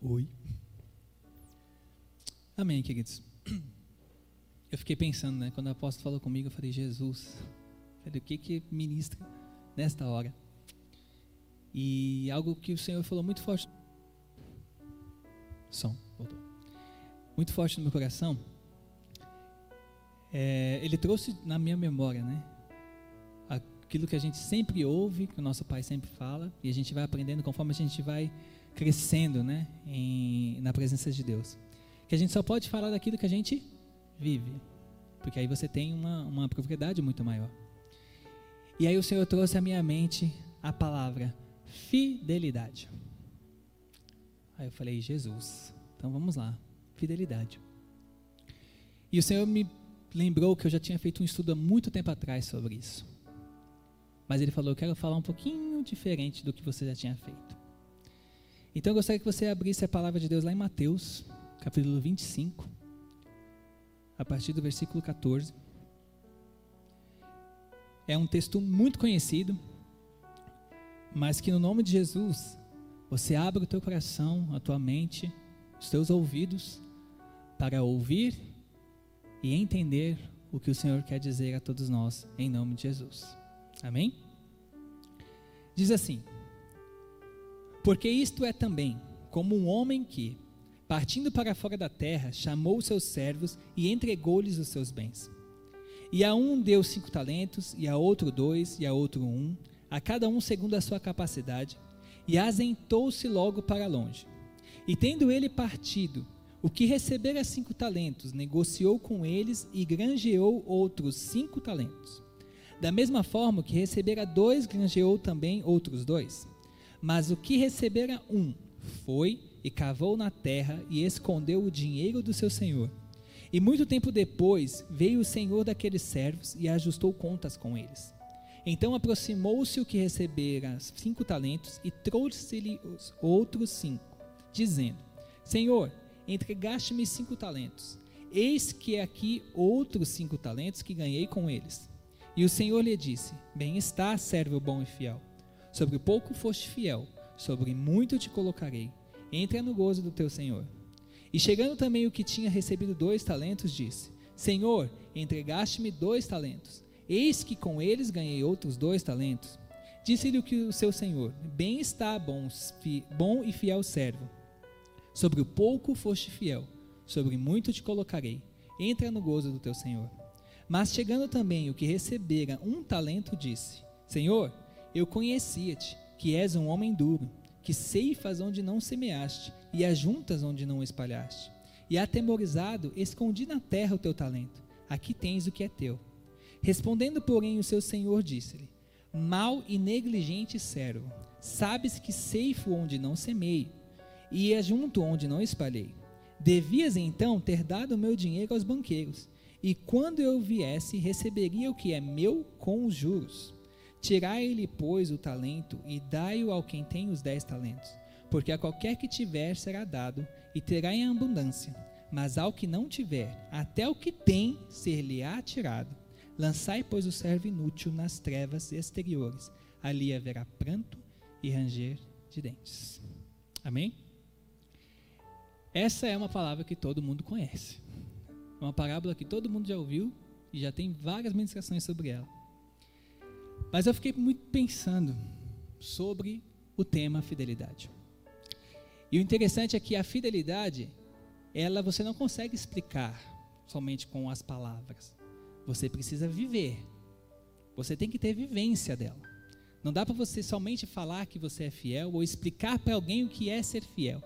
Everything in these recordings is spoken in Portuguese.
Oi. Amém, queridos. Eu fiquei pensando, né? Quando o apóstolo falou comigo, eu falei, Jesus, falei, o que que ministra nesta hora? E algo que o Senhor falou muito forte. Som, voltou. Muito forte no meu coração. É, ele trouxe na minha memória, né? Aquilo que a gente sempre ouve, que o nosso pai sempre fala, e a gente vai aprendendo conforme a gente vai crescendo, né? Em, na presença de Deus. Que a gente só pode falar daquilo que a gente vive. Porque aí você tem uma, uma propriedade muito maior. E aí o Senhor trouxe à minha mente a palavra fidelidade. Aí eu falei, Jesus, então vamos lá, fidelidade. E o Senhor me lembrou que eu já tinha feito um estudo há muito tempo atrás sobre isso. Mas ele falou, eu quero falar um pouquinho diferente do que você já tinha feito. Então eu gostaria que você abrisse a palavra de Deus lá em Mateus, capítulo 25, a partir do versículo 14. É um texto muito conhecido, mas que no nome de Jesus, você abre o teu coração, a tua mente, os teus ouvidos, para ouvir e entender o que o Senhor quer dizer a todos nós, em nome de Jesus. Amém? Diz assim: Porque isto é também como um homem que, partindo para fora da terra, chamou os seus servos e entregou-lhes os seus bens. E a um deu cinco talentos, e a outro dois, e a outro um, a cada um segundo a sua capacidade, e azentou-se logo para longe. E tendo ele partido, o que recebera cinco talentos, negociou com eles e granjeou outros cinco talentos. Da mesma forma que recebera dois, granjeou também outros dois. Mas o que recebera um, foi e cavou na terra e escondeu o dinheiro do seu senhor. E muito tempo depois veio o senhor daqueles servos e ajustou contas com eles. Então aproximou-se o que recebera cinco talentos e trouxe-lhe os outros cinco, dizendo: Senhor, entregaste-me cinco talentos. Eis que aqui outros cinco talentos que ganhei com eles. E o Senhor lhe disse: Bem está, servo bom e fiel. Sobre pouco foste fiel, sobre muito te colocarei. Entra no gozo do teu Senhor. E chegando também o que tinha recebido dois talentos, disse: Senhor, entregaste-me dois talentos. Eis que com eles ganhei outros dois talentos. Disse-lhe o seu senhor: Bem está, bom, bom e fiel servo. Sobre o pouco foste fiel, sobre muito te colocarei. Entra no gozo do teu senhor. Mas chegando também o que recebera um talento, disse: Senhor, eu conhecia-te, que és um homem duro, que ceifas onde não semeaste e ajuntas onde não espalhaste. E atemorizado, escondi na terra o teu talento. Aqui tens o que é teu. Respondendo, porém, o seu senhor disse-lhe: Mal e negligente servo, sabes que ceifo onde não semei, e ajunto onde não espalhei. Devias então ter dado o meu dinheiro aos banqueiros, e quando eu viesse, receberia o que é meu com os juros. Tirai-lhe, pois, o talento e dai-o ao quem tem os dez talentos, porque a qualquer que tiver será dado, e terá em abundância, mas ao que não tiver, até o que tem ser-lhe-á tirado. Lançai, pois, o servo inútil nas trevas exteriores. Ali haverá pranto e ranger de dentes. Amém? Essa é uma palavra que todo mundo conhece. É uma parábola que todo mundo já ouviu e já tem várias ministrações sobre ela. Mas eu fiquei muito pensando sobre o tema fidelidade. E o interessante é que a fidelidade, ela você não consegue explicar somente com as palavras. Você precisa viver. Você tem que ter vivência dela. Não dá para você somente falar que você é fiel ou explicar para alguém o que é ser fiel.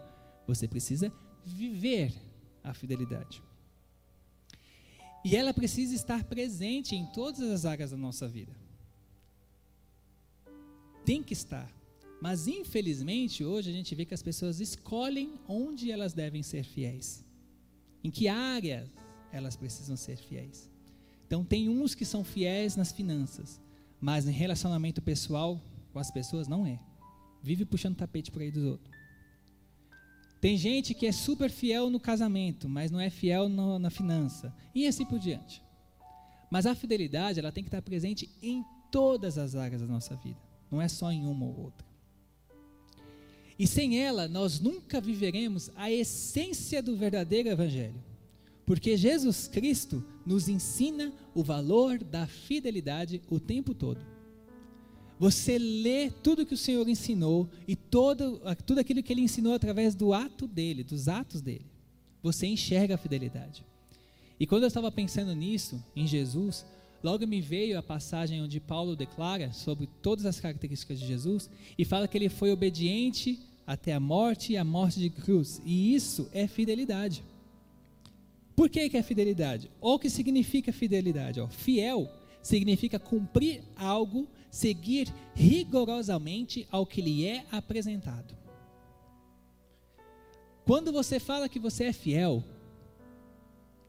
Você precisa viver a fidelidade. E ela precisa estar presente em todas as áreas da nossa vida. Tem que estar. Mas infelizmente hoje a gente vê que as pessoas escolhem onde elas devem ser fiéis. Em que áreas elas precisam ser fiéis. Então, tem uns que são fiéis nas finanças, mas em relacionamento pessoal com as pessoas não é. Vive puxando tapete por aí dos outros. Tem gente que é super fiel no casamento, mas não é fiel no, na finança. E assim por diante. Mas a fidelidade, ela tem que estar presente em todas as áreas da nossa vida. Não é só em uma ou outra. E sem ela, nós nunca viveremos a essência do verdadeiro Evangelho. Porque Jesus Cristo nos ensina o valor da fidelidade o tempo todo. Você lê tudo que o Senhor ensinou e todo, tudo aquilo que ele ensinou através do ato dele, dos atos dele. Você enxerga a fidelidade. E quando eu estava pensando nisso, em Jesus, logo me veio a passagem onde Paulo declara sobre todas as características de Jesus e fala que ele foi obediente até a morte e a morte de cruz. E isso é fidelidade. Por que, que é fidelidade? Ou o que significa fidelidade? Ó, fiel significa cumprir algo, seguir rigorosamente ao que lhe é apresentado. Quando você fala que você é fiel,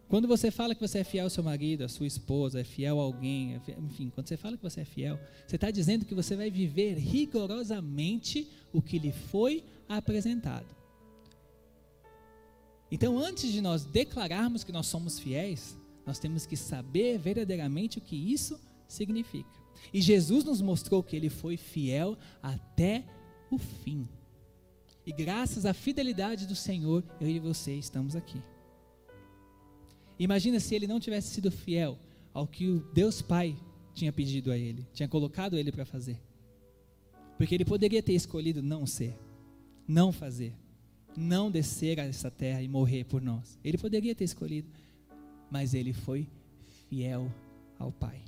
quando você fala que você é fiel ao seu marido, à sua esposa, é fiel a alguém, é enfim, quando você fala que você é fiel, você está dizendo que você vai viver rigorosamente o que lhe foi apresentado. Então, antes de nós declararmos que nós somos fiéis, nós temos que saber verdadeiramente o que isso significa. E Jesus nos mostrou que ele foi fiel até o fim. E graças à fidelidade do Senhor, eu e você estamos aqui. Imagina se ele não tivesse sido fiel ao que o Deus Pai tinha pedido a ele, tinha colocado ele para fazer. Porque ele poderia ter escolhido não ser, não fazer não descer a essa terra e morrer por nós. Ele poderia ter escolhido, mas ele foi fiel ao Pai.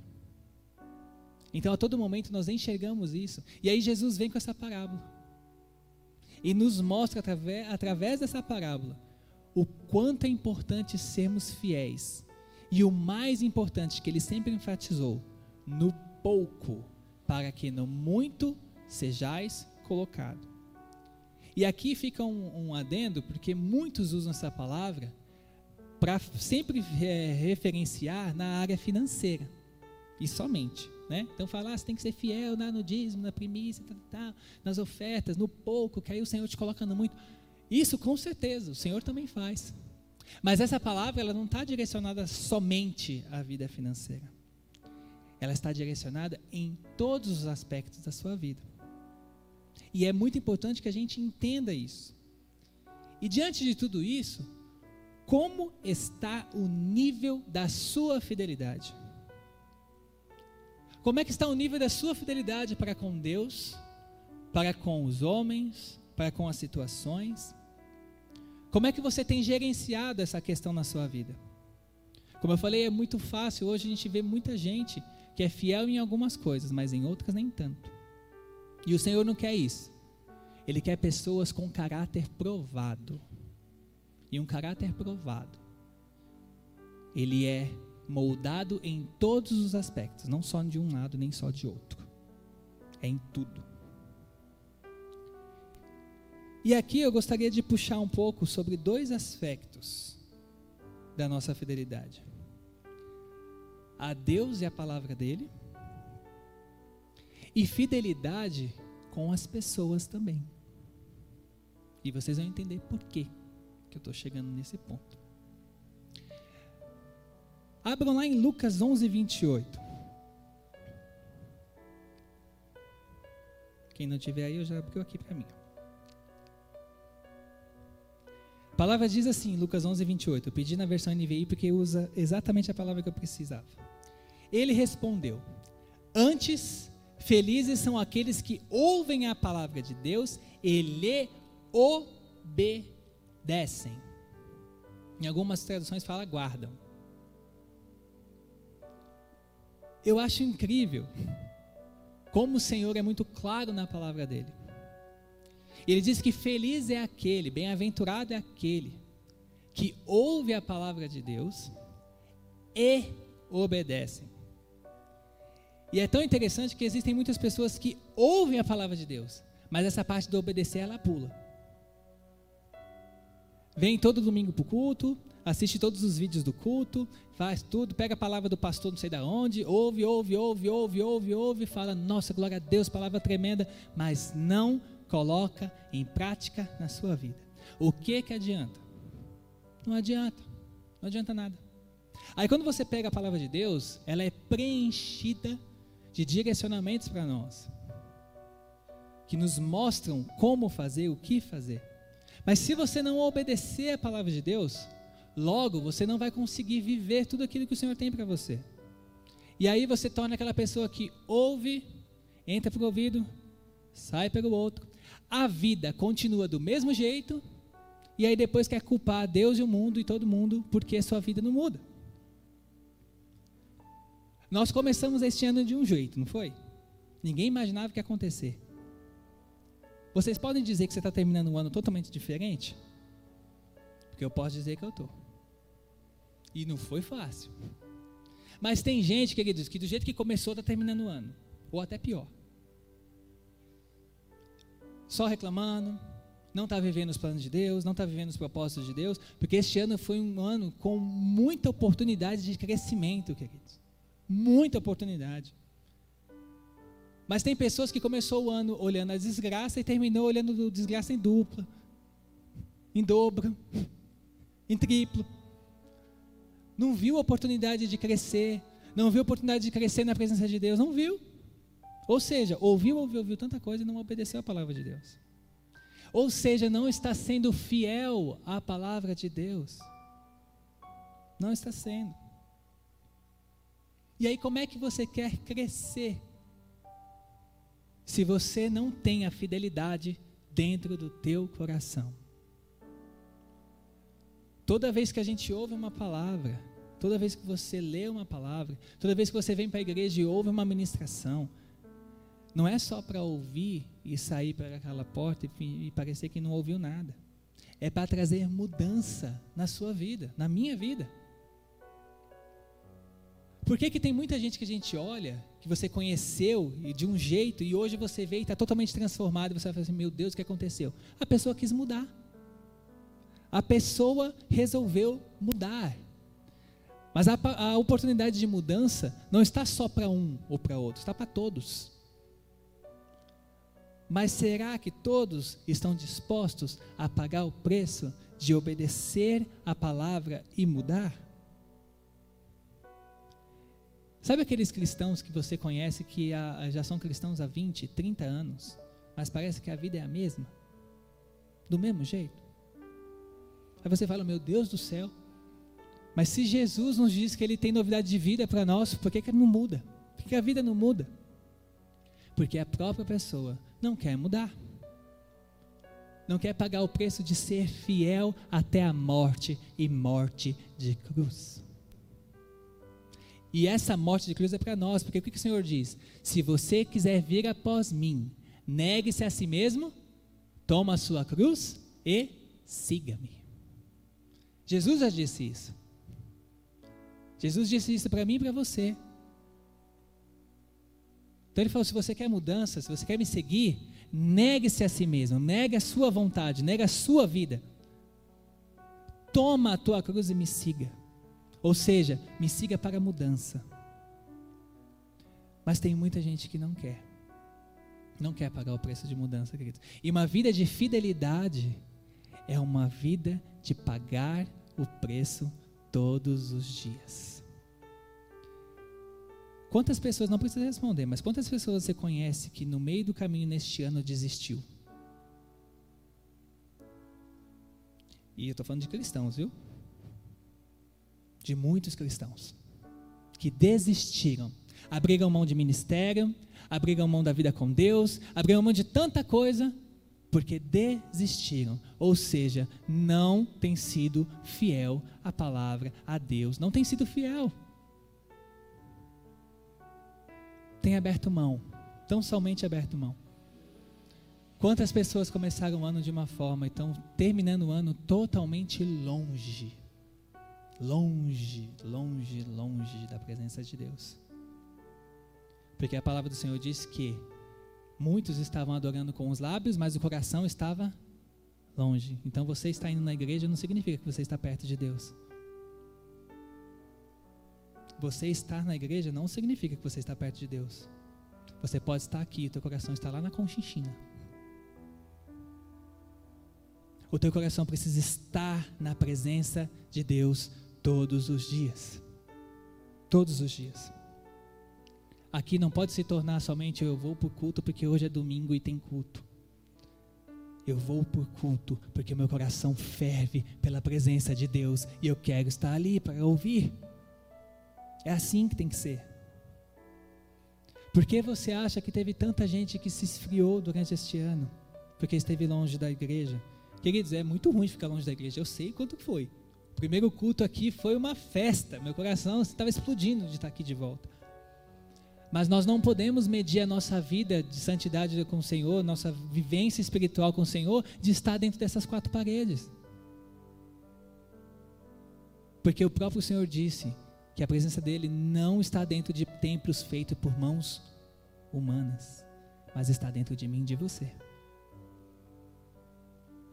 Então a todo momento nós enxergamos isso. E aí Jesus vem com essa parábola. E nos mostra através, através dessa parábola o quanto é importante sermos fiéis. E o mais importante que ele sempre enfatizou, no pouco, para que no muito sejais colocado. E aqui fica um, um adendo, porque muitos usam essa palavra para sempre é, referenciar na área financeira. E somente. Né? Então falar, ah, você tem que ser fiel né, no dízimo, na primícia, tal, nas ofertas, no pouco, que aí o Senhor te coloca no muito. Isso com certeza, o Senhor também faz. Mas essa palavra ela não está direcionada somente à vida financeira. Ela está direcionada em todos os aspectos da sua vida. E é muito importante que a gente entenda isso. E diante de tudo isso, como está o nível da sua fidelidade? Como é que está o nível da sua fidelidade para com Deus, para com os homens, para com as situações? Como é que você tem gerenciado essa questão na sua vida? Como eu falei, é muito fácil. Hoje a gente vê muita gente que é fiel em algumas coisas, mas em outras nem tanto. E o Senhor não quer isso. Ele quer pessoas com caráter provado. E um caráter provado, ele é moldado em todos os aspectos, não só de um lado nem só de outro. É em tudo. E aqui eu gostaria de puxar um pouco sobre dois aspectos da nossa fidelidade: a Deus e a palavra dele e fidelidade com as pessoas também. E vocês vão entender por quê que eu estou chegando nesse ponto. Abram lá em Lucas 11, 28. Quem não tiver aí, eu já abriu aqui para mim. A palavra diz assim, Lucas 11, 28. Eu pedi na versão NVI porque usa exatamente a palavra que eu precisava. Ele respondeu: Antes Felizes são aqueles que ouvem a palavra de Deus e lhe obedecem. Em algumas traduções fala guardam. Eu acho incrível como o Senhor é muito claro na palavra dele. Ele diz que feliz é aquele, bem-aventurado é aquele que ouve a palavra de Deus e obedecem. E é tão interessante que existem muitas pessoas que ouvem a palavra de Deus, mas essa parte do obedecer ela pula. Vem todo domingo para o culto, assiste todos os vídeos do culto, faz tudo, pega a palavra do pastor não sei da onde, ouve, ouve, ouve, ouve, ouve, ouve, fala, nossa, glória a Deus, palavra tremenda, mas não coloca em prática na sua vida. O que que adianta? Não adianta, não adianta nada. Aí quando você pega a palavra de Deus, ela é preenchida de direcionamentos para nós. que nos mostram como fazer, o que fazer. Mas se você não obedecer a palavra de Deus, logo você não vai conseguir viver tudo aquilo que o Senhor tem para você. E aí você torna aquela pessoa que ouve, entra pelo ouvido, sai pelo outro. A vida continua do mesmo jeito, e aí depois quer culpar Deus e o mundo e todo mundo porque a sua vida não muda. Nós começamos este ano de um jeito, não foi? Ninguém imaginava que ia acontecer. Vocês podem dizer que você está terminando um ano totalmente diferente? Porque eu posso dizer que eu estou. E não foi fácil. Mas tem gente, queridos, que do jeito que começou está terminando o ano. Ou até pior. Só reclamando, não está vivendo os planos de Deus, não está vivendo os propósitos de Deus, porque este ano foi um ano com muita oportunidade de crescimento, queridos. Muita oportunidade. Mas tem pessoas que começou o ano olhando a desgraça e terminou olhando a desgraça em dupla, em dobro, em triplo. Não viu a oportunidade de crescer, não viu a oportunidade de crescer na presença de Deus, não viu. Ou seja, ouviu, ouviu, ouviu tanta coisa e não obedeceu a palavra de Deus. Ou seja, não está sendo fiel à palavra de Deus. Não está sendo. E aí, como é que você quer crescer se você não tem a fidelidade dentro do teu coração? Toda vez que a gente ouve uma palavra, toda vez que você lê uma palavra, toda vez que você vem para a igreja e ouve uma ministração, não é só para ouvir e sair para aquela porta e, e parecer que não ouviu nada. É para trazer mudança na sua vida, na minha vida. Por que, que tem muita gente que a gente olha, que você conheceu de um jeito, e hoje você vê e está totalmente transformado, e você vai falar assim, meu Deus, o que aconteceu? A pessoa quis mudar. A pessoa resolveu mudar. Mas a, a oportunidade de mudança não está só para um ou para outro, está para todos. Mas será que todos estão dispostos a pagar o preço de obedecer a palavra e mudar? Sabe aqueles cristãos que você conhece que já são cristãos há 20, 30 anos, mas parece que a vida é a mesma? Do mesmo jeito? Aí você fala, meu Deus do céu, mas se Jesus nos diz que Ele tem novidade de vida para nós, por que, que não muda? Por que a vida não muda? Porque a própria pessoa não quer mudar. Não quer pagar o preço de ser fiel até a morte e morte de cruz. E essa morte de cruz é para nós, porque o que, o Senhor diz? Se você quiser vir após mim, negue-se a si mesmo, toma a sua cruz e siga-me. Jesus já disse isso. Jesus disse isso para mim e para você. Então ele falou: se você quer mudança, se você quer me seguir, negue-se a si mesmo, negue a sua vontade, negue a sua vida. Toma a tua cruz e me siga. Ou seja, me siga para a mudança. Mas tem muita gente que não quer. Não quer pagar o preço de mudança, querido. E uma vida de fidelidade é uma vida de pagar o preço todos os dias. Quantas pessoas, não precisa responder, mas quantas pessoas você conhece que no meio do caminho neste ano desistiu? E eu estou falando de cristãos, viu? De muitos cristãos que desistiram, abriram mão de ministério, abriram mão da vida com Deus, abriram mão de tanta coisa, porque desistiram, ou seja, não tem sido fiel à palavra, a Deus, não tem sido fiel. Tem aberto mão, tão somente aberto mão. Quantas pessoas começaram o ano de uma forma e estão terminando o ano totalmente longe, longe, longe, longe da presença de Deus. Porque a palavra do Senhor diz que muitos estavam adorando com os lábios, mas o coração estava longe. Então você está indo na igreja não significa que você está perto de Deus. Você estar na igreja não significa que você está perto de Deus. Você pode estar aqui, o teu coração está lá na conchinchina. O teu coração precisa estar na presença de Deus todos os dias. Todos os dias. aqui não pode se tornar somente eu vou por culto porque hoje é domingo e tem culto. Eu vou por culto porque meu coração ferve pela presença de Deus e eu quero estar ali para ouvir. É assim que tem que ser. Por que você acha que teve tanta gente que se esfriou durante este ano? Porque esteve longe da igreja. Queridos, é muito ruim ficar longe da igreja. Eu sei quanto foi. O primeiro culto aqui foi uma festa. Meu coração estava explodindo de estar aqui de volta. Mas nós não podemos medir a nossa vida de santidade com o Senhor, nossa vivência espiritual com o Senhor, de estar dentro dessas quatro paredes. Porque o próprio Senhor disse que a presença dele não está dentro de templos feitos por mãos humanas, mas está dentro de mim e de você.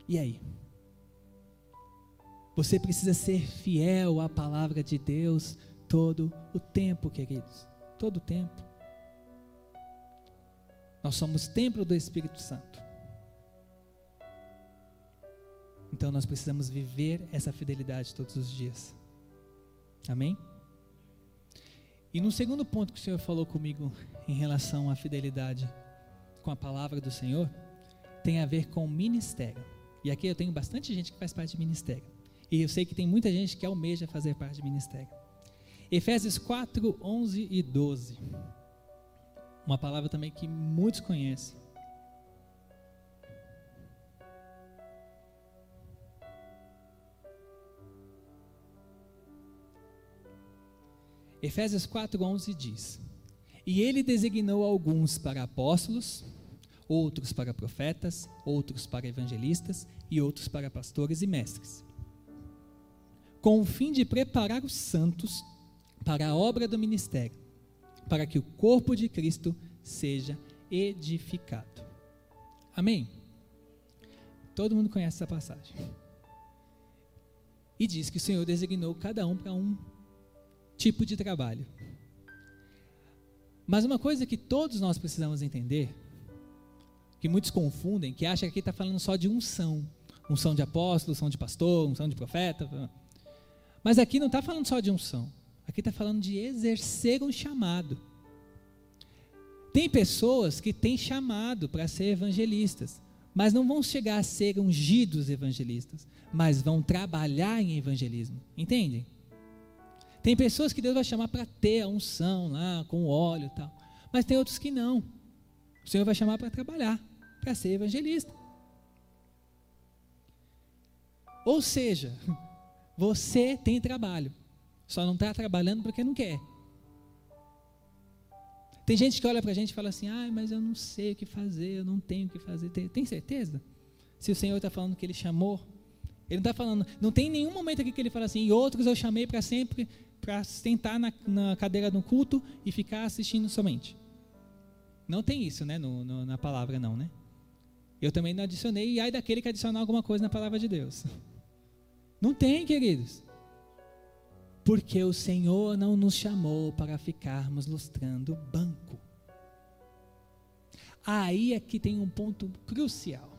E aí? Você precisa ser fiel à palavra de Deus todo o tempo, queridos. Todo o tempo. Nós somos templo do Espírito Santo. Então nós precisamos viver essa fidelidade todos os dias. Amém? E no segundo ponto que o Senhor falou comigo em relação à fidelidade com a palavra do Senhor, tem a ver com ministério. E aqui eu tenho bastante gente que faz parte de ministério. E eu sei que tem muita gente que almeja fazer parte de ministério. Efésios 4, 11 e 12. Uma palavra também que muitos conhecem. Efésios 4:11 diz: E ele designou alguns para apóstolos, outros para profetas, outros para evangelistas e outros para pastores e mestres, com o fim de preparar os santos para a obra do ministério, para que o corpo de Cristo seja edificado. Amém? Todo mundo conhece essa passagem. E diz que o Senhor designou cada um para um tipo de trabalho. Mas uma coisa que todos nós precisamos entender, que muitos confundem, que acham que aqui está falando só de unção, unção de apóstolo, unção de pastor, unção de profeta. Mas aqui não está falando só de unção, aqui está falando de exercer um chamado. Tem pessoas que têm chamado para ser evangelistas, mas não vão chegar a ser ungidos evangelistas, mas vão trabalhar em evangelismo. Entendem? Tem pessoas que Deus vai chamar para ter a unção lá, com óleo e tal. Mas tem outros que não. O Senhor vai chamar para trabalhar, para ser evangelista. Ou seja, você tem trabalho, só não está trabalhando porque não quer. Tem gente que olha para a gente e fala assim: ah, mas eu não sei o que fazer, eu não tenho o que fazer. Tem, tem certeza? Se o Senhor está falando que Ele chamou, Ele está falando, não tem nenhum momento aqui que Ele fala assim: e outros eu chamei para sempre para sentar na, na, cadeira do culto e ficar assistindo somente. Não tem isso, né, no, no, na palavra não, né? Eu também não adicionei, e ai daquele que adicionar alguma coisa na palavra de Deus. Não tem, queridos. Porque o Senhor não nos chamou para ficarmos lustrando banco. Aí é que tem um ponto crucial: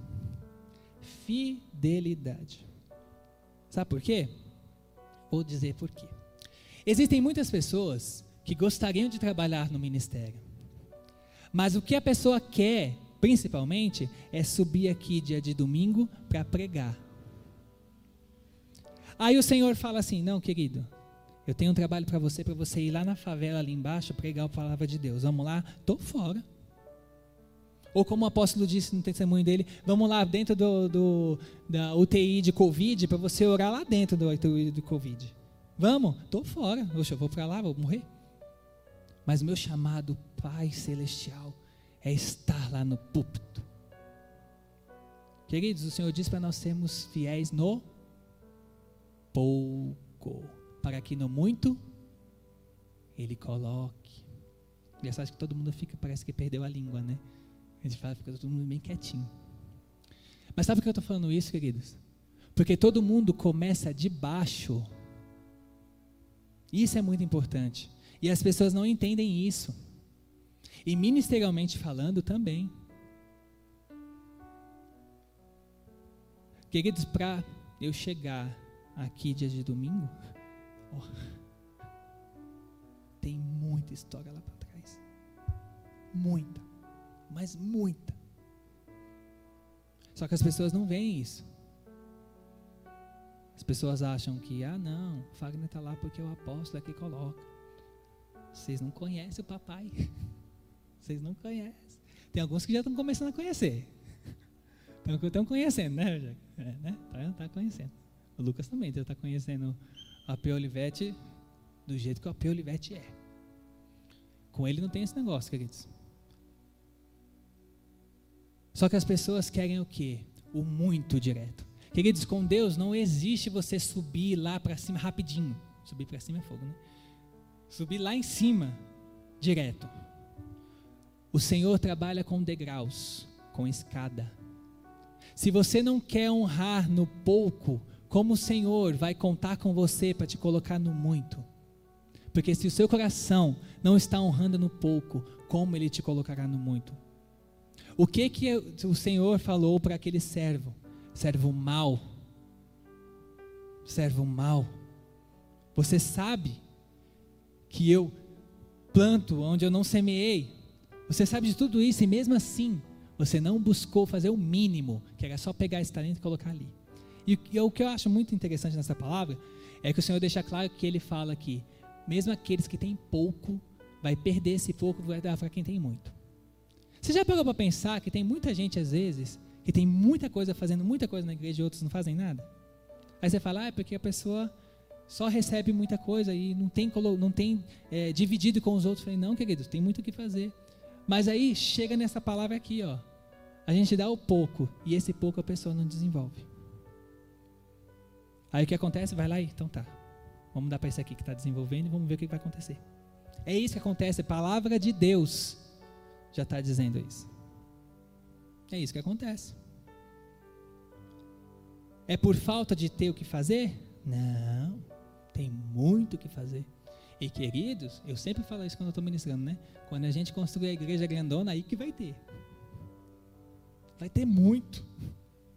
fidelidade. Sabe por quê? Vou dizer por quê. Existem muitas pessoas que gostariam de trabalhar no ministério, mas o que a pessoa quer, principalmente, é subir aqui dia de domingo para pregar. Aí o Senhor fala assim: Não, querido, eu tenho um trabalho para você, para você ir lá na favela, ali embaixo, pregar a palavra de Deus. Vamos lá? Estou fora. Ou como o apóstolo disse no testemunho dele, vamos lá dentro do, do da UTI de Covid, para você orar lá dentro do UTI de Covid. Vamos? Estou fora. Oxe, eu vou para lá, vou morrer. Mas meu chamado Pai Celestial é estar lá no púlpito. Queridos, o Senhor diz para nós sermos fiéis no pouco, para que no muito Ele coloque. Engraçado que todo mundo fica, parece que perdeu a língua, né? A gente fala, fica todo mundo bem quietinho. Mas sabe por que eu estou falando isso, queridos? Porque todo mundo começa de baixo isso é muito importante. E as pessoas não entendem isso. E ministerialmente falando também. Queridos, para eu chegar aqui dia de domingo, oh, tem muita história lá para trás. Muita. Mas muita. Só que as pessoas não veem isso. As pessoas acham que, ah, não, Fagner está lá porque o apóstolo é que coloca. Vocês não conhecem o papai. Vocês não conhecem. Tem alguns que já estão começando a conhecer. Estão conhecendo, né? É, né? Tá, tá, conhecendo. O Lucas também já está conhecendo a P. Olivete do jeito que o P. Olivete é. Com ele não tem esse negócio, queridos. Só que as pessoas querem o quê? O muito direto. Queridos, com Deus não existe você subir lá para cima rapidinho. Subir para cima é fogo, né? Subir lá em cima, direto. O Senhor trabalha com degraus, com escada. Se você não quer honrar no pouco, como o Senhor vai contar com você para te colocar no muito? Porque se o seu coração não está honrando no pouco, como ele te colocará no muito? O que que o Senhor falou para aquele servo? Servo mau. Servo mau. Você sabe que eu planto onde eu não semeei. Você sabe de tudo isso e mesmo assim você não buscou fazer o mínimo, que era só pegar esse talento e colocar ali. E, e o que eu acho muito interessante nessa palavra é que o Senhor deixa claro que ele fala que mesmo aqueles que têm pouco, vai perder esse pouco vai dar para quem tem muito. Você já pegou para pensar que tem muita gente às vezes que tem muita coisa fazendo muita coisa na igreja e outros não fazem nada? Aí você fala, ah, é porque a pessoa só recebe muita coisa e não tem, não tem é, dividido com os outros. Eu falei, não, queridos, tem muito o que fazer. Mas aí chega nessa palavra aqui, ó. A gente dá o pouco e esse pouco a pessoa não desenvolve. Aí o que acontece? Vai lá e então tá. Vamos dar para esse aqui que está desenvolvendo e vamos ver o que vai acontecer. É isso que acontece. Palavra de Deus já está dizendo isso. É isso que acontece. É por falta de ter o que fazer? Não. Tem muito o que fazer. E queridos, eu sempre falo isso quando eu estou ministrando, né? Quando a gente construir a igreja grandona, aí que vai ter. Vai ter muito.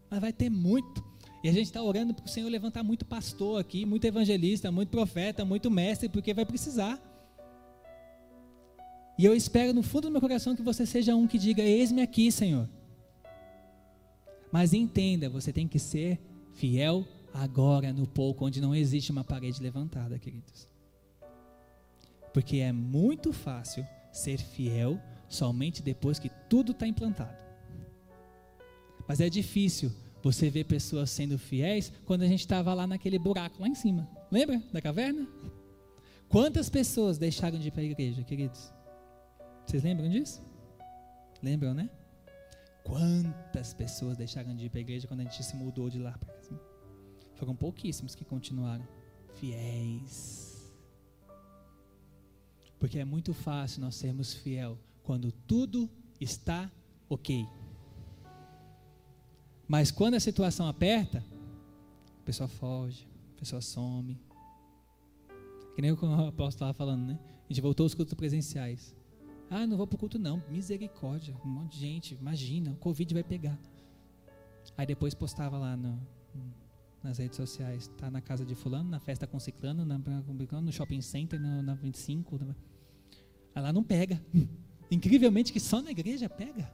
Mas vai ter muito. E a gente está orando para o Senhor levantar muito pastor aqui, muito evangelista, muito profeta, muito mestre, porque vai precisar. E eu espero no fundo do meu coração que você seja um que diga: Eis-me aqui, Senhor. Mas entenda, você tem que ser fiel agora no pouco, onde não existe uma parede levantada, queridos. Porque é muito fácil ser fiel somente depois que tudo está implantado. Mas é difícil você ver pessoas sendo fiéis quando a gente estava lá naquele buraco lá em cima. Lembra da caverna? Quantas pessoas deixaram de ir para a igreja, queridos? Vocês lembram disso? Lembram, né? Quantas pessoas deixaram de ir para a igreja quando a gente se mudou de lá para cá? Foram pouquíssimos que continuaram fiéis. Porque é muito fácil nós sermos fiel quando tudo está ok. Mas quando a situação aperta, a pessoa foge, a pessoa some. Que nem o apóstolo estava falando, né? A gente voltou aos cultos presenciais. Ah, não vou para o culto não. Misericórdia. Um monte de gente. Imagina, o Covid vai pegar. Aí depois postava lá no, nas redes sociais. Tá na casa de fulano, na festa com ciclano, na, no shopping center, na, na 25. Na, aí lá não pega. Incrivelmente que só na igreja pega.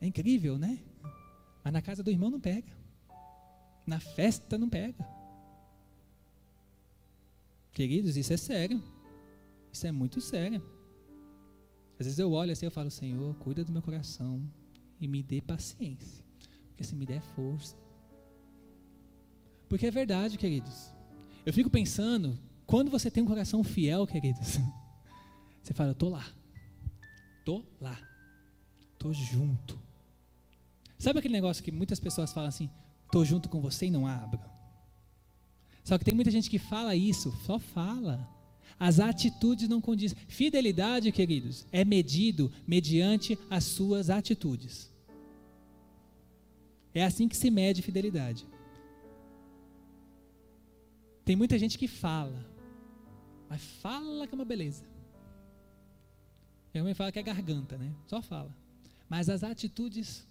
É incrível, né? Mas na casa do irmão não pega. Na festa não pega. Queridos, isso é sério. Isso é muito sério. Às vezes eu olho assim e falo, Senhor, cuida do meu coração e me dê paciência. Porque se me der força, porque é verdade, queridos. Eu fico pensando, quando você tem um coração fiel, queridos, você fala, eu tô lá. Tô lá. Tô junto. Sabe aquele negócio que muitas pessoas falam assim, tô junto com você e não abro? Só que tem muita gente que fala isso, só fala. As atitudes não condizem. Fidelidade, queridos, é medido mediante as suas atitudes. É assim que se mede fidelidade. Tem muita gente que fala, mas fala que é uma beleza. Minha mãe fala que é garganta, né? Só fala. Mas as atitudes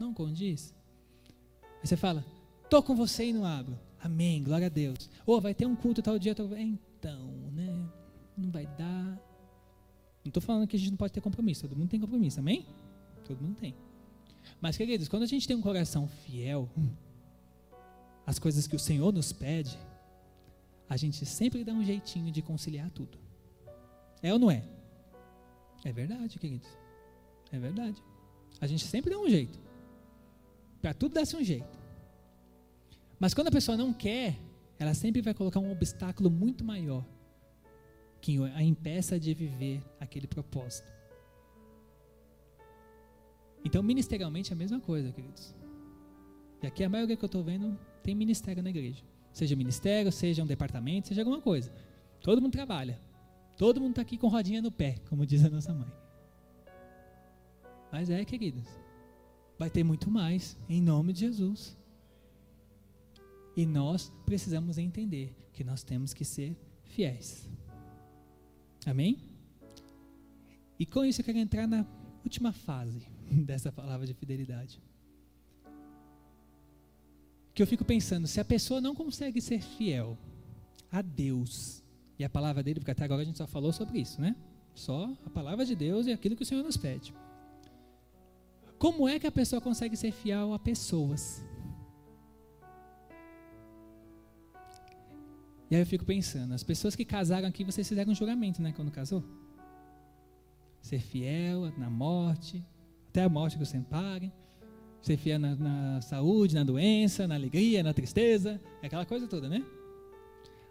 não condiz. Aí você fala, tô com você e não abro. Amém, glória a Deus. Ou oh, vai ter um culto tal dia, tal... então, né? Não vai dar. Não estou falando que a gente não pode ter compromisso, todo mundo tem compromisso, amém? Todo mundo tem. Mas, queridos, quando a gente tem um coração fiel, as coisas que o Senhor nos pede, a gente sempre dá um jeitinho de conciliar tudo. É ou não é? É verdade, queridos. É verdade. A gente sempre dá um jeito. Para tudo dar-se um jeito. Mas quando a pessoa não quer, ela sempre vai colocar um obstáculo muito maior que a impeça de viver aquele propósito. Então, ministerialmente é a mesma coisa, queridos. E aqui a maioria que eu estou vendo tem ministério na igreja. Seja ministério, seja um departamento, seja alguma coisa. Todo mundo trabalha. Todo mundo está aqui com rodinha no pé, como diz a nossa mãe. Mas é, queridos, vai ter muito mais, em nome de Jesus. E nós precisamos entender que nós temos que ser fiéis. Amém? E com isso eu quero entrar na última fase dessa palavra de fidelidade. Que eu fico pensando, se a pessoa não consegue ser fiel a Deus, e a palavra dele, porque até agora a gente só falou sobre isso, né? Só a palavra de Deus e aquilo que o Senhor nos pede. Como é que a pessoa consegue ser fiel a pessoas? E aí eu fico pensando, as pessoas que casaram aqui, vocês fizeram um juramento, né, quando casou? Ser fiel na morte, até a morte que você pare. Ser fiel na, na, saúde, na doença, na alegria, na tristeza, aquela coisa toda, né?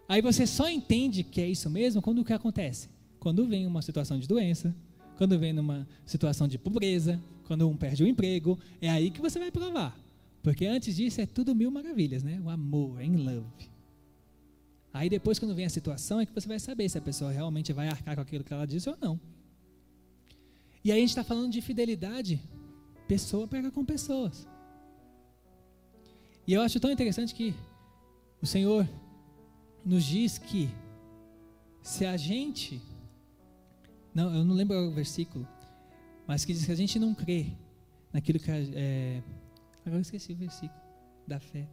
Aí você só entende que é isso mesmo quando o que acontece? Quando vem uma situação de doença, quando vem uma situação de pobreza, quando um perde o emprego, é aí que você vai provar. Porque antes disso é tudo mil maravilhas, né? O amor, em love. Aí depois, quando vem a situação, é que você vai saber se a pessoa realmente vai arcar com aquilo que ela disse ou não. E aí a gente está falando de fidelidade. Pessoa pega com pessoas. E eu acho tão interessante que o Senhor nos diz que se a gente. Não, eu não lembro o versículo, mas que diz que a gente não crê naquilo que. É, agora eu esqueci o versículo da fé.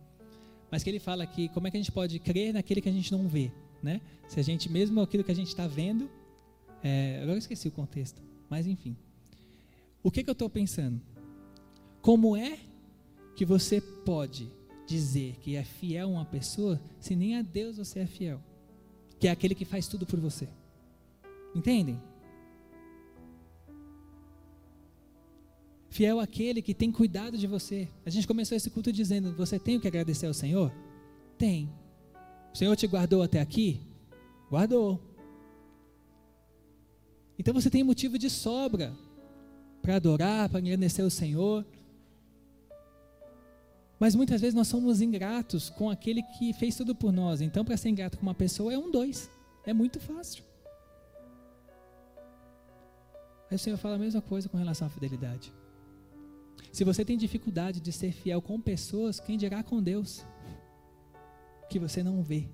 Mas que ele fala que como é que a gente pode crer naquele que a gente não vê, né? Se a gente, mesmo aquilo que a gente está vendo, é, agora eu esqueci o contexto, mas enfim. O que, que eu estou pensando? Como é que você pode dizer que é fiel a uma pessoa se nem a Deus você é fiel? Que é aquele que faz tudo por você. Entendem? Fiel aquele que tem cuidado de você. A gente começou esse culto dizendo: Você tem o que agradecer ao Senhor? Tem. O Senhor te guardou até aqui? Guardou. Então você tem motivo de sobra para adorar, para agradecer ao Senhor. Mas muitas vezes nós somos ingratos com aquele que fez tudo por nós. Então, para ser ingrato com uma pessoa é um dois. É muito fácil. Aí o Senhor fala a mesma coisa com relação à fidelidade. Se você tem dificuldade de ser fiel com pessoas, quem dirá com Deus? Que você não vê.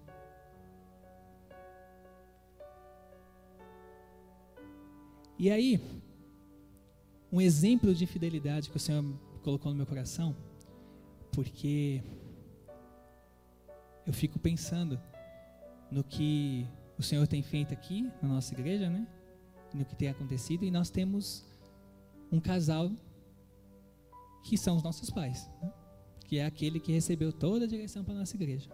E aí, um exemplo de fidelidade que o Senhor colocou no meu coração, porque eu fico pensando no que o Senhor tem feito aqui na nossa igreja, né? No que tem acontecido, e nós temos um casal que são os nossos pais, né? que é aquele que recebeu toda a direção para a nossa igreja.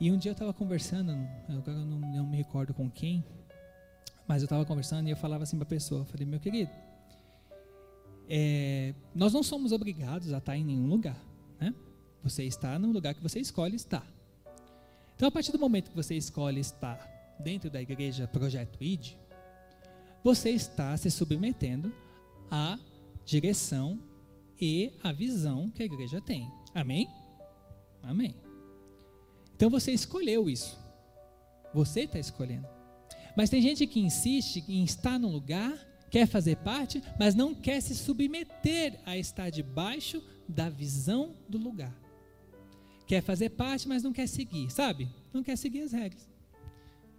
E um dia eu estava conversando, agora eu não, não, me recordo com quem, mas eu estava conversando e eu falava assim para a pessoa, eu falei, meu querido, é, nós não somos obrigados a estar em nenhum lugar, né? Você está no lugar que você escolhe estar. Então, a partir do momento que você escolhe estar dentro da igreja Projeto ID, você está se submetendo à direção e a visão que a igreja tem. Amém? Amém. Então você escolheu isso. Você está escolhendo. Mas tem gente que insiste em estar no lugar, quer fazer parte, mas não quer se submeter a estar debaixo da visão do lugar. Quer fazer parte, mas não quer seguir, sabe? Não quer seguir as regras.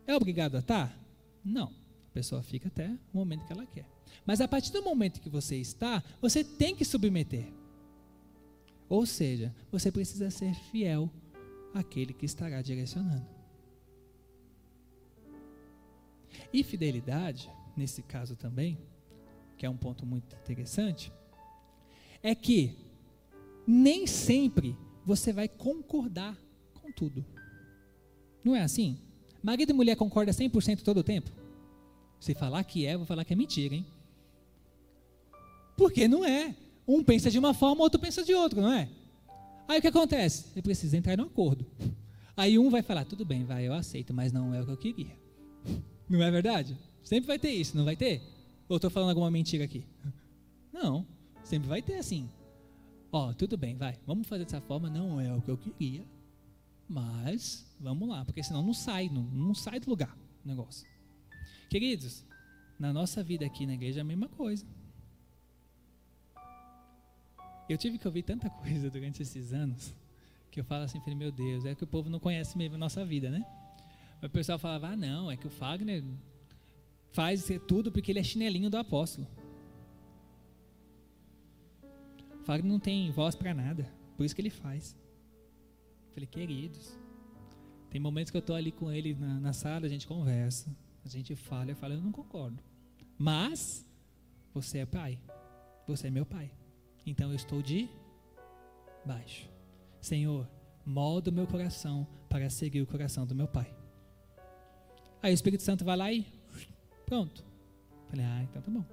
É obrigado a estar? Não. A pessoa fica até o momento que ela quer. Mas a partir do momento que você está, você tem que submeter. Ou seja, você precisa ser fiel àquele que estará direcionando. E fidelidade nesse caso também, que é um ponto muito interessante, é que nem sempre você vai concordar com tudo. Não é assim? Marido e mulher concordam 100% todo o tempo? Se falar que é, vou falar que é mentira, hein? Porque não é. Um pensa de uma forma, outro pensa de outra, não é? Aí o que acontece? Você precisa entrar no acordo. Aí um vai falar, tudo bem, vai, eu aceito, mas não é o que eu queria. Não é verdade? Sempre vai ter isso, não vai ter? Ou estou falando alguma mentira aqui? Não, sempre vai ter assim. Ó, tudo bem, vai, vamos fazer dessa forma, não é o que eu queria, mas vamos lá, porque senão não sai, não, não sai do lugar o negócio. Queridos, na nossa vida aqui na igreja é a mesma coisa. Eu tive que ouvir tanta coisa durante esses anos que eu falo assim, meu Deus, é que o povo não conhece mesmo a nossa vida, né? O pessoal falava, ah, não, é que o Fagner faz tudo porque ele é chinelinho do apóstolo. O Fagner não tem voz para nada, por isso que ele faz. Eu falei, queridos, tem momentos que eu estou ali com ele na, na sala, a gente conversa, a gente fala, eu falo, eu não concordo. Mas, você é pai, você é meu pai. Então eu estou de baixo. Senhor, molda o meu coração para seguir o coração do meu pai. Aí o Espírito Santo vai lá e pronto. Falei, ah, então tá bom.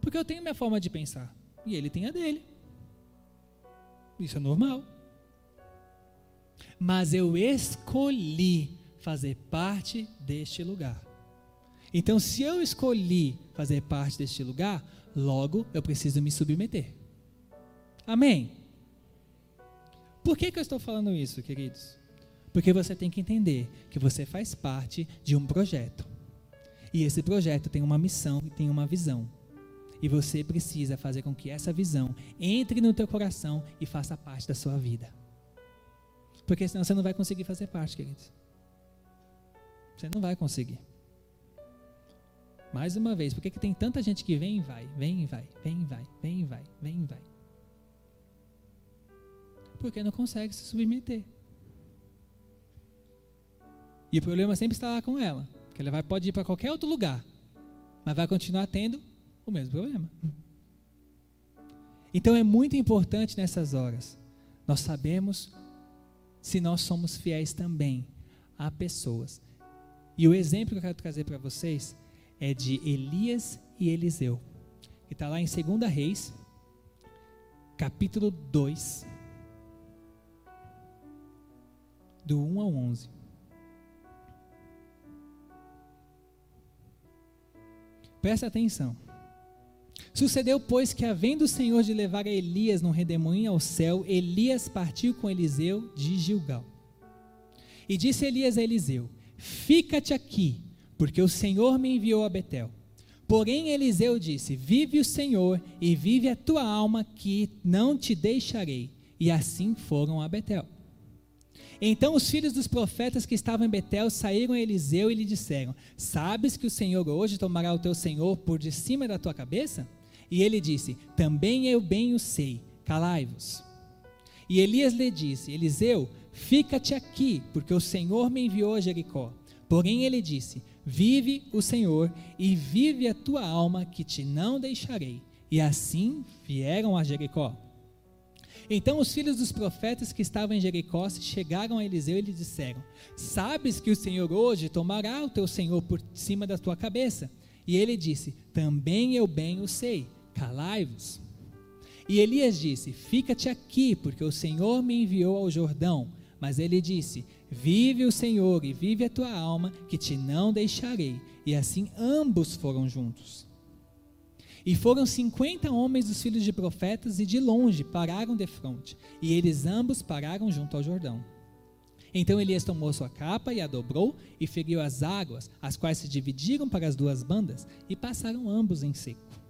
Porque eu tenho minha forma de pensar e ele tem a dele. Isso é normal. Mas eu escolhi fazer parte deste lugar. Então, se eu escolhi fazer parte deste lugar, logo eu preciso me submeter. Amém? Por que, que eu estou falando isso, queridos? Porque você tem que entender que você faz parte de um projeto. E esse projeto tem uma missão e tem uma visão. E você precisa fazer com que essa visão entre no teu coração e faça parte da sua vida. Porque senão você não vai conseguir fazer parte, queridos. Você não vai conseguir. Mais uma vez, por que, que tem tanta gente que vem e vai, vem e vai, vem e vai, vem e vai, vem e vai? Porque não consegue se submeter. E o problema sempre está lá com ela, que ela vai, pode ir para qualquer outro lugar, mas vai continuar tendo o mesmo problema. Então é muito importante nessas horas nós sabemos se nós somos fiéis também a pessoas. E o exemplo que eu quero trazer para vocês é de Elias e Eliseu, que está lá em 2 Reis, capítulo 2, do 1 ao 11. Presta atenção. Sucedeu, pois, que, havendo o Senhor de levar a Elias num redemoinho ao céu, Elias partiu com Eliseu de Gilgal. E disse Elias a Eliseu: Fica-te aqui, porque o Senhor me enviou a Betel. Porém, Eliseu disse: Vive o Senhor e vive a tua alma, que não te deixarei. E assim foram a Betel. Então os filhos dos profetas que estavam em Betel saíram a Eliseu e lhe disseram: Sabes que o Senhor hoje tomará o teu senhor por de cima da tua cabeça? E ele disse: Também eu bem o sei, calai-vos. E Elias lhe disse: Eliseu, fica-te aqui, porque o Senhor me enviou a Jericó. Porém ele disse: Vive o Senhor e vive a tua alma, que te não deixarei. E assim vieram a Jericó. Então os filhos dos profetas que estavam em Jericó chegaram a Eliseu e lhe disseram: Sabes que o Senhor hoje tomará o teu senhor por cima da tua cabeça? E ele disse: Também eu bem o sei, calai-vos. E Elias disse: Fica-te aqui, porque o Senhor me enviou ao Jordão. Mas ele disse: Vive o Senhor e vive a tua alma, que te não deixarei. E assim ambos foram juntos. E foram cinquenta homens dos filhos de profetas, e de longe pararam de frente, e eles ambos pararam junto ao Jordão. Então Elias tomou sua capa e a dobrou, e feriu as águas, as quais se dividiram para as duas bandas, e passaram ambos em seco.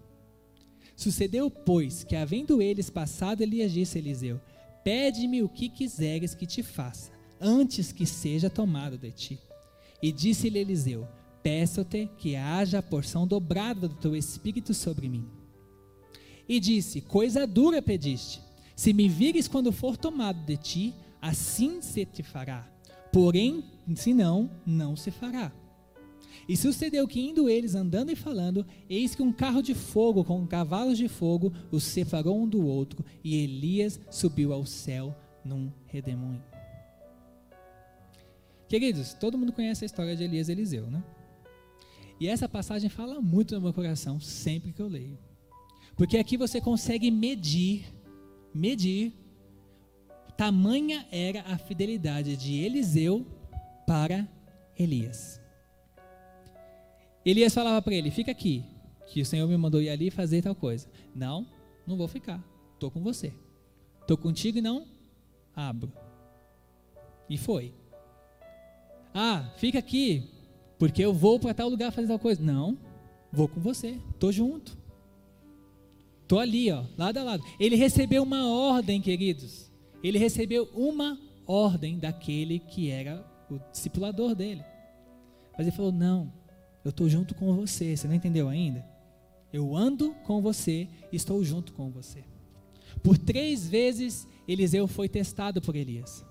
Sucedeu, pois, que havendo eles passado, Elias disse a Eliseu: Pede-me o que quiseres que te faça, antes que seja tomado de ti. E disse-lhe Eliseu: peço-te que haja a porção dobrada do teu espírito sobre mim. E disse: Coisa dura pediste. Se me vires quando for tomado de ti, assim se te fará. Porém, se não, não se fará. E sucedeu que, indo eles andando e falando, eis que um carro de fogo com cavalos de fogo os separou um do outro, e Elias subiu ao céu num redemoinho. Queridos, todo mundo conhece a história de Elias e Eliseu, né? E essa passagem fala muito no meu coração sempre que eu leio. Porque aqui você consegue medir, medir, tamanha era a fidelidade de Eliseu para Elias. Elias falava para ele: Fica aqui, que o Senhor me mandou ir ali fazer tal coisa. Não, não vou ficar. Estou com você. Estou contigo e não abro. E foi. Ah, fica aqui, porque eu vou para tal lugar fazer tal coisa. Não, vou com você. Estou junto. Estou ali, ó, lado a lado. Ele recebeu uma ordem, queridos. Ele recebeu uma ordem daquele que era o discipulador dele. Mas ele falou: Não, eu estou junto com você. Você não entendeu ainda? Eu ando com você, estou junto com você. Por três vezes Eliseu foi testado por Elias.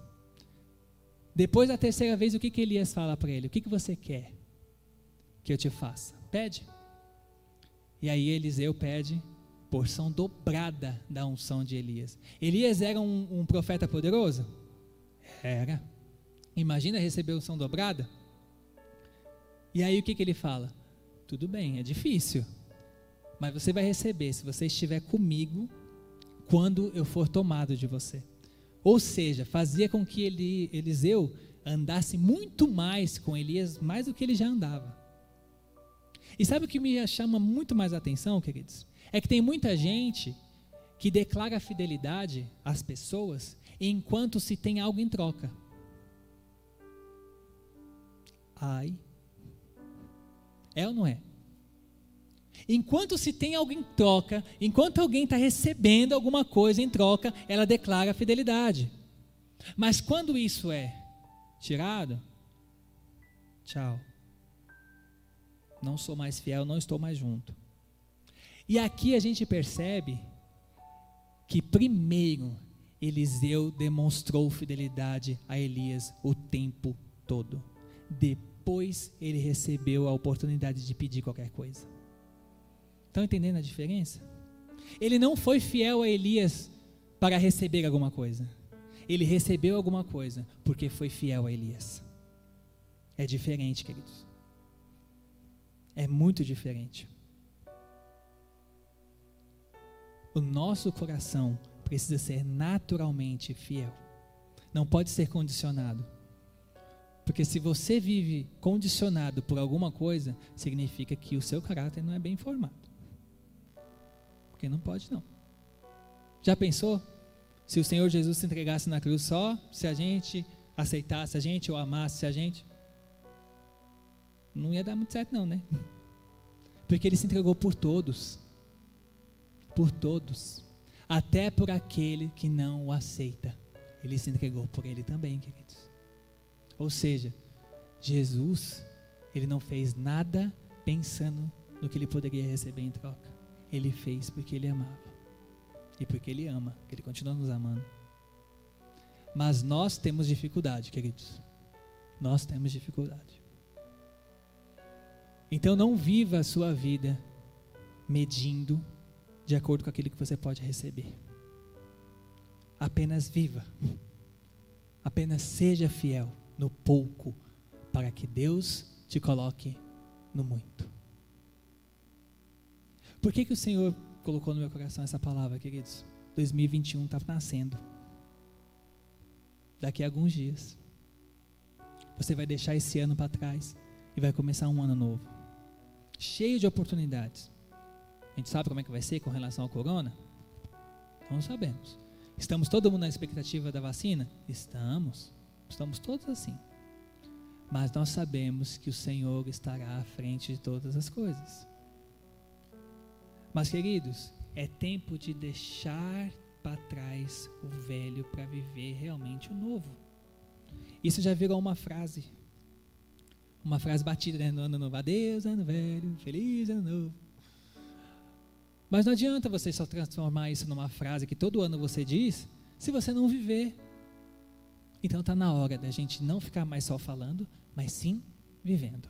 Depois da terceira vez, o que, que Elias fala para ele? O que, que você quer que eu te faça? Pede. E aí Eliseu pede porção dobrada da unção de Elias. Elias era um, um profeta poderoso? Era. Imagina receber unção dobrada? E aí o que, que ele fala? Tudo bem, é difícil, mas você vai receber se você estiver comigo quando eu for tomado de você. Ou seja, fazia com que ele, Eliseu andasse muito mais com Elias, mais do que ele já andava. E sabe o que me chama muito mais atenção, queridos? É que tem muita gente que declara fidelidade às pessoas enquanto se tem algo em troca. Ai. É ou não é? Enquanto se tem algo em troca, enquanto alguém está recebendo alguma coisa em troca, ela declara fidelidade. Mas quando isso é tirado, tchau. Não sou mais fiel, não estou mais junto. E aqui a gente percebe que primeiro Eliseu demonstrou fidelidade a Elias o tempo todo. Depois ele recebeu a oportunidade de pedir qualquer coisa. Estão entendendo a diferença? Ele não foi fiel a Elias para receber alguma coisa. Ele recebeu alguma coisa porque foi fiel a Elias. É diferente, queridos. É muito diferente. O nosso coração precisa ser naturalmente fiel. Não pode ser condicionado. Porque se você vive condicionado por alguma coisa, significa que o seu caráter não é bem formado. Porque não pode não. Já pensou? Se o Senhor Jesus se entregasse na cruz só se a gente aceitasse a gente ou amasse a gente, não ia dar muito certo não, né? Porque ele se entregou por todos por todos, até por aquele que não o aceita. Ele se entregou por ele também, queridos. Ou seja, Jesus, ele não fez nada pensando no que ele poderia receber em troca. Ele fez porque ele amava. E porque ele ama, que ele continua nos amando. Mas nós temos dificuldade, queridos. Nós temos dificuldade. Então não viva a sua vida medindo de acordo com aquilo que você pode receber. Apenas viva. Apenas seja fiel no pouco, para que Deus te coloque no muito. Por que, que o Senhor colocou no meu coração essa palavra, queridos? 2021 está nascendo. Daqui a alguns dias. Você vai deixar esse ano para trás e vai começar um ano novo. Cheio de oportunidades a gente sabe como é que vai ser com relação ao corona? Não sabemos. Estamos todo mundo na expectativa da vacina? Estamos. Estamos todos assim. Mas nós sabemos que o Senhor estará à frente de todas as coisas. Mas, queridos, é tempo de deixar para trás o velho para viver realmente o novo. Isso já virou uma frase. Uma frase batida né, no ano novo. Adeus, ano velho, feliz ano novo. Mas não adianta você só transformar isso numa frase que todo ano você diz, se você não viver. Então está na hora da gente não ficar mais só falando, mas sim vivendo.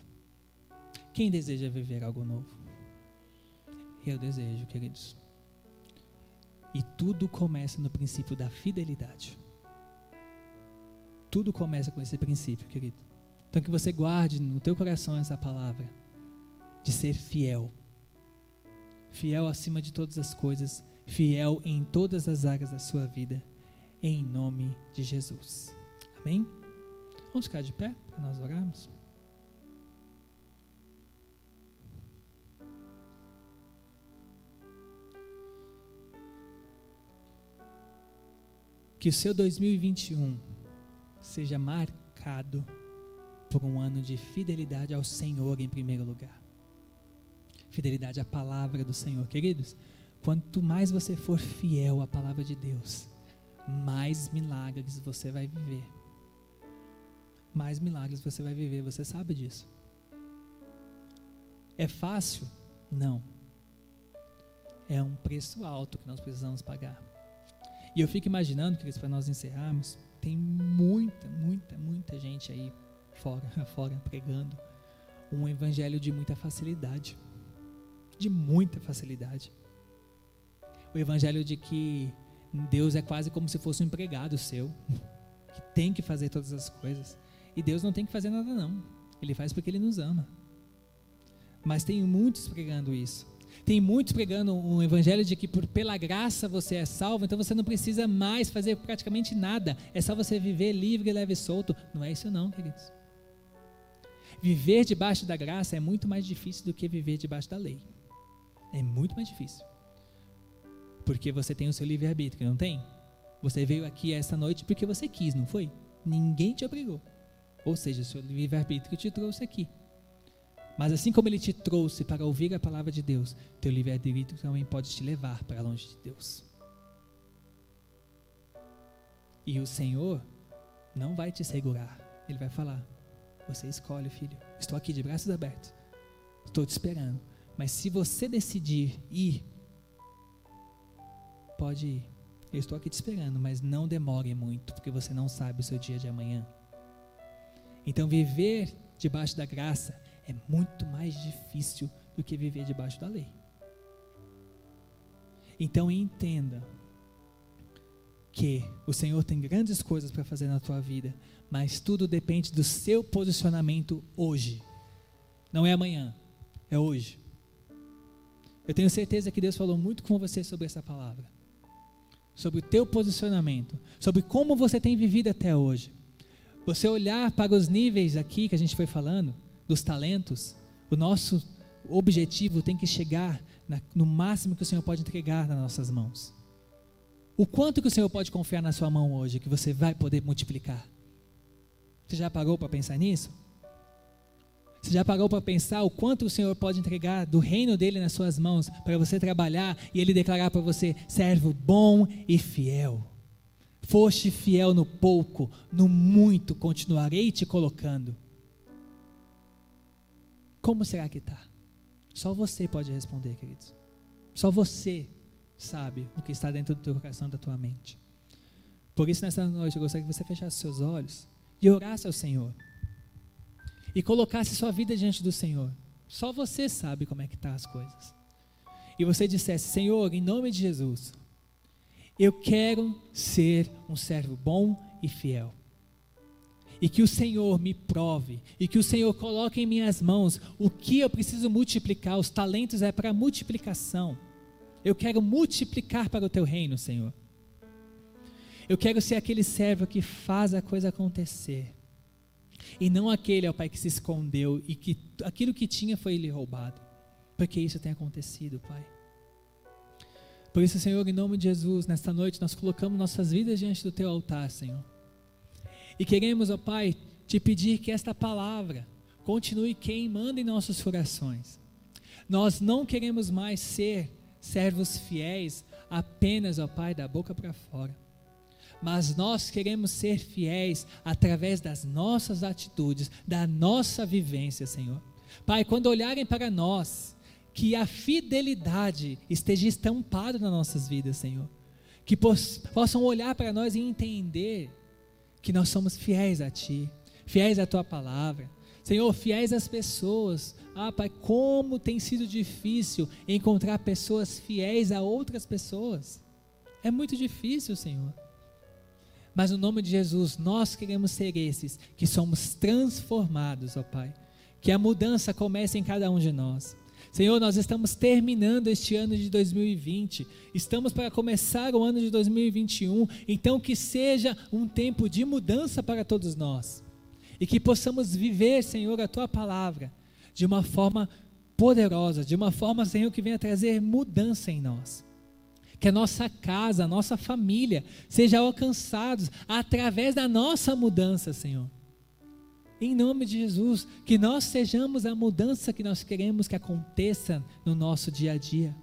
Quem deseja viver algo novo? Eu desejo, queridos. E tudo começa no princípio da fidelidade. Tudo começa com esse princípio, querido. Então que você guarde no teu coração essa palavra de ser fiel. Fiel acima de todas as coisas, fiel em todas as áreas da sua vida, em nome de Jesus. Amém? Vamos ficar de pé para nós orarmos? Que o seu 2021 seja marcado por um ano de fidelidade ao Senhor em primeiro lugar. Fidelidade à palavra do Senhor, queridos. Quanto mais você for fiel à palavra de Deus, mais milagres você vai viver. Mais milagres você vai viver, você sabe disso. É fácil? Não. É um preço alto que nós precisamos pagar. E eu fico imaginando, queridos, para nós encerrarmos, tem muita, muita, muita gente aí fora, fora pregando um evangelho de muita facilidade. De muita facilidade. O evangelho de que Deus é quase como se fosse um empregado seu, que tem que fazer todas as coisas. E Deus não tem que fazer nada, não. Ele faz porque Ele nos ama. Mas tem muitos pregando isso. Tem muitos pregando um evangelho de que por, pela graça você é salvo, então você não precisa mais fazer praticamente nada. É só você viver livre, leve e solto. Não é isso não, queridos. Viver debaixo da graça é muito mais difícil do que viver debaixo da lei. É muito mais difícil. Porque você tem o seu livre-arbítrio, não tem? Você veio aqui essa noite porque você quis, não foi? Ninguém te obrigou. Ou seja, o seu livre-arbítrio te trouxe aqui. Mas assim como ele te trouxe para ouvir a palavra de Deus, teu livre-arbítrio também pode te levar para longe de Deus. E o Senhor não vai te segurar. Ele vai falar: Você escolhe, filho. Estou aqui de braços abertos. Estou te esperando. Mas se você decidir ir, pode ir. Eu estou aqui te esperando, mas não demore muito, porque você não sabe o seu dia de amanhã. Então, viver debaixo da graça é muito mais difícil do que viver debaixo da lei. Então entenda que o Senhor tem grandes coisas para fazer na tua vida, mas tudo depende do seu posicionamento hoje. Não é amanhã, é hoje. Eu tenho certeza que Deus falou muito com você sobre essa palavra. Sobre o teu posicionamento, sobre como você tem vivido até hoje. Você olhar para os níveis aqui que a gente foi falando, dos talentos, o nosso objetivo tem que chegar no máximo que o Senhor pode entregar nas nossas mãos. O quanto que o Senhor pode confiar na sua mão hoje que você vai poder multiplicar? Você já parou para pensar nisso? Você já parou para pensar o quanto o Senhor pode entregar do reino dele nas suas mãos para você trabalhar e ele declarar para você, servo bom e fiel? Foste fiel no pouco, no muito continuarei te colocando. Como será que está? Só você pode responder, queridos. Só você sabe o que está dentro do teu coração, da tua mente. Por isso, nessa noite, eu gostaria que você fechasse seus olhos e orasse ao Senhor. E colocasse sua vida diante do Senhor. Só você sabe como é que estão tá as coisas. E você dissesse, Senhor, em nome de Jesus, eu quero ser um servo bom e fiel e que o Senhor me prove, e que o Senhor coloque em minhas mãos o que eu preciso multiplicar. Os talentos é para multiplicação. Eu quero multiplicar para o teu reino, Senhor. Eu quero ser aquele servo que faz a coisa acontecer. E não aquele, ó Pai, que se escondeu e que aquilo que tinha foi lhe roubado. Porque isso tem acontecido, Pai. Por isso, Senhor, em nome de Jesus, nesta noite nós colocamos nossas vidas diante do teu altar, Senhor. E queremos, ó Pai, te pedir que esta palavra continue queimando em nossos corações. Nós não queremos mais ser servos fiéis apenas, ó Pai, da boca para fora. Mas nós queremos ser fiéis através das nossas atitudes, da nossa vivência, Senhor. Pai, quando olharem para nós, que a fidelidade esteja estampada nas nossas vidas, Senhor. Que possam olhar para nós e entender que nós somos fiéis a Ti, fiéis à Tua palavra, Senhor, fiéis às pessoas. Ah, Pai, como tem sido difícil encontrar pessoas fiéis a outras pessoas. É muito difícil, Senhor. Mas no nome de Jesus, nós queremos ser esses que somos transformados, ó Pai. Que a mudança comece em cada um de nós. Senhor, nós estamos terminando este ano de 2020, estamos para começar o ano de 2021, então que seja um tempo de mudança para todos nós e que possamos viver, Senhor, a tua palavra de uma forma poderosa, de uma forma, Senhor, que venha trazer mudança em nós. Que a nossa casa, a nossa família seja alcançados através da nossa mudança, Senhor. Em nome de Jesus, que nós sejamos a mudança que nós queremos que aconteça no nosso dia a dia.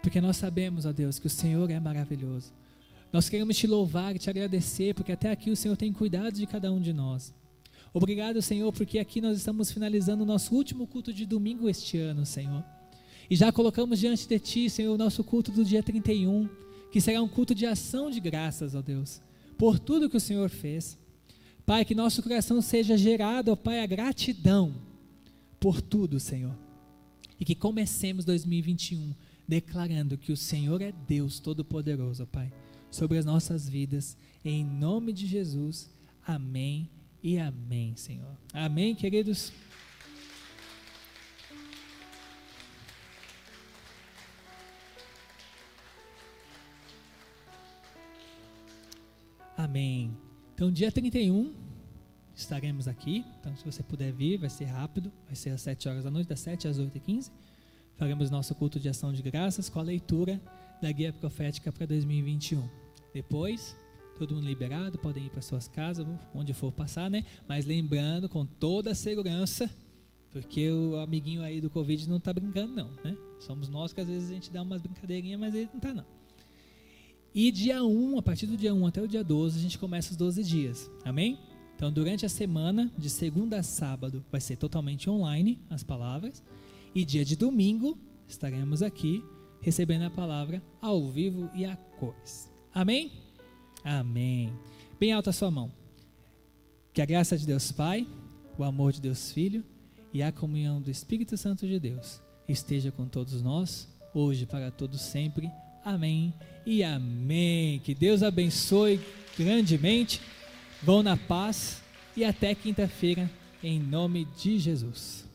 Porque nós sabemos, ó Deus, que o Senhor é maravilhoso. Nós queremos te louvar te agradecer, porque até aqui o Senhor tem cuidado de cada um de nós. Obrigado, Senhor, porque aqui nós estamos finalizando o nosso último culto de domingo este ano, Senhor. E já colocamos diante de Ti, Senhor, o nosso culto do dia 31, que será um culto de ação de graças, ó Deus, por tudo que o Senhor fez. Pai, que nosso coração seja gerado, ó Pai, a gratidão por tudo, Senhor. E que comecemos 2021 declarando que o Senhor é Deus Todo-Poderoso, Pai, sobre as nossas vidas. Em nome de Jesus. Amém e amém, Senhor. Amém, queridos. Amém. Então, dia 31, estaremos aqui. Então, se você puder vir, vai ser rápido. Vai ser às 7 horas da noite, das 7 às 8 e 15 Faremos nosso culto de ação de graças com a leitura da guia profética para 2021. Depois, todo mundo liberado, podem ir para suas casas, onde for passar, né? Mas lembrando, com toda a segurança, porque o amiguinho aí do Covid não está brincando, não, né? Somos nós que às vezes a gente dá umas brincadeirinhas, mas ele não está, não. E dia 1, a partir do dia 1 até o dia 12, a gente começa os 12 dias. Amém? Então, durante a semana, de segunda a sábado, vai ser totalmente online as palavras. E dia de domingo, estaremos aqui recebendo a palavra ao vivo e a cores. Amém? Amém. Bem alta a sua mão. Que a graça de Deus Pai, o amor de Deus Filho e a comunhão do Espírito Santo de Deus esteja com todos nós, hoje para todos sempre. Amém e amém. Que Deus abençoe grandemente. Vão na paz e até quinta-feira, em nome de Jesus.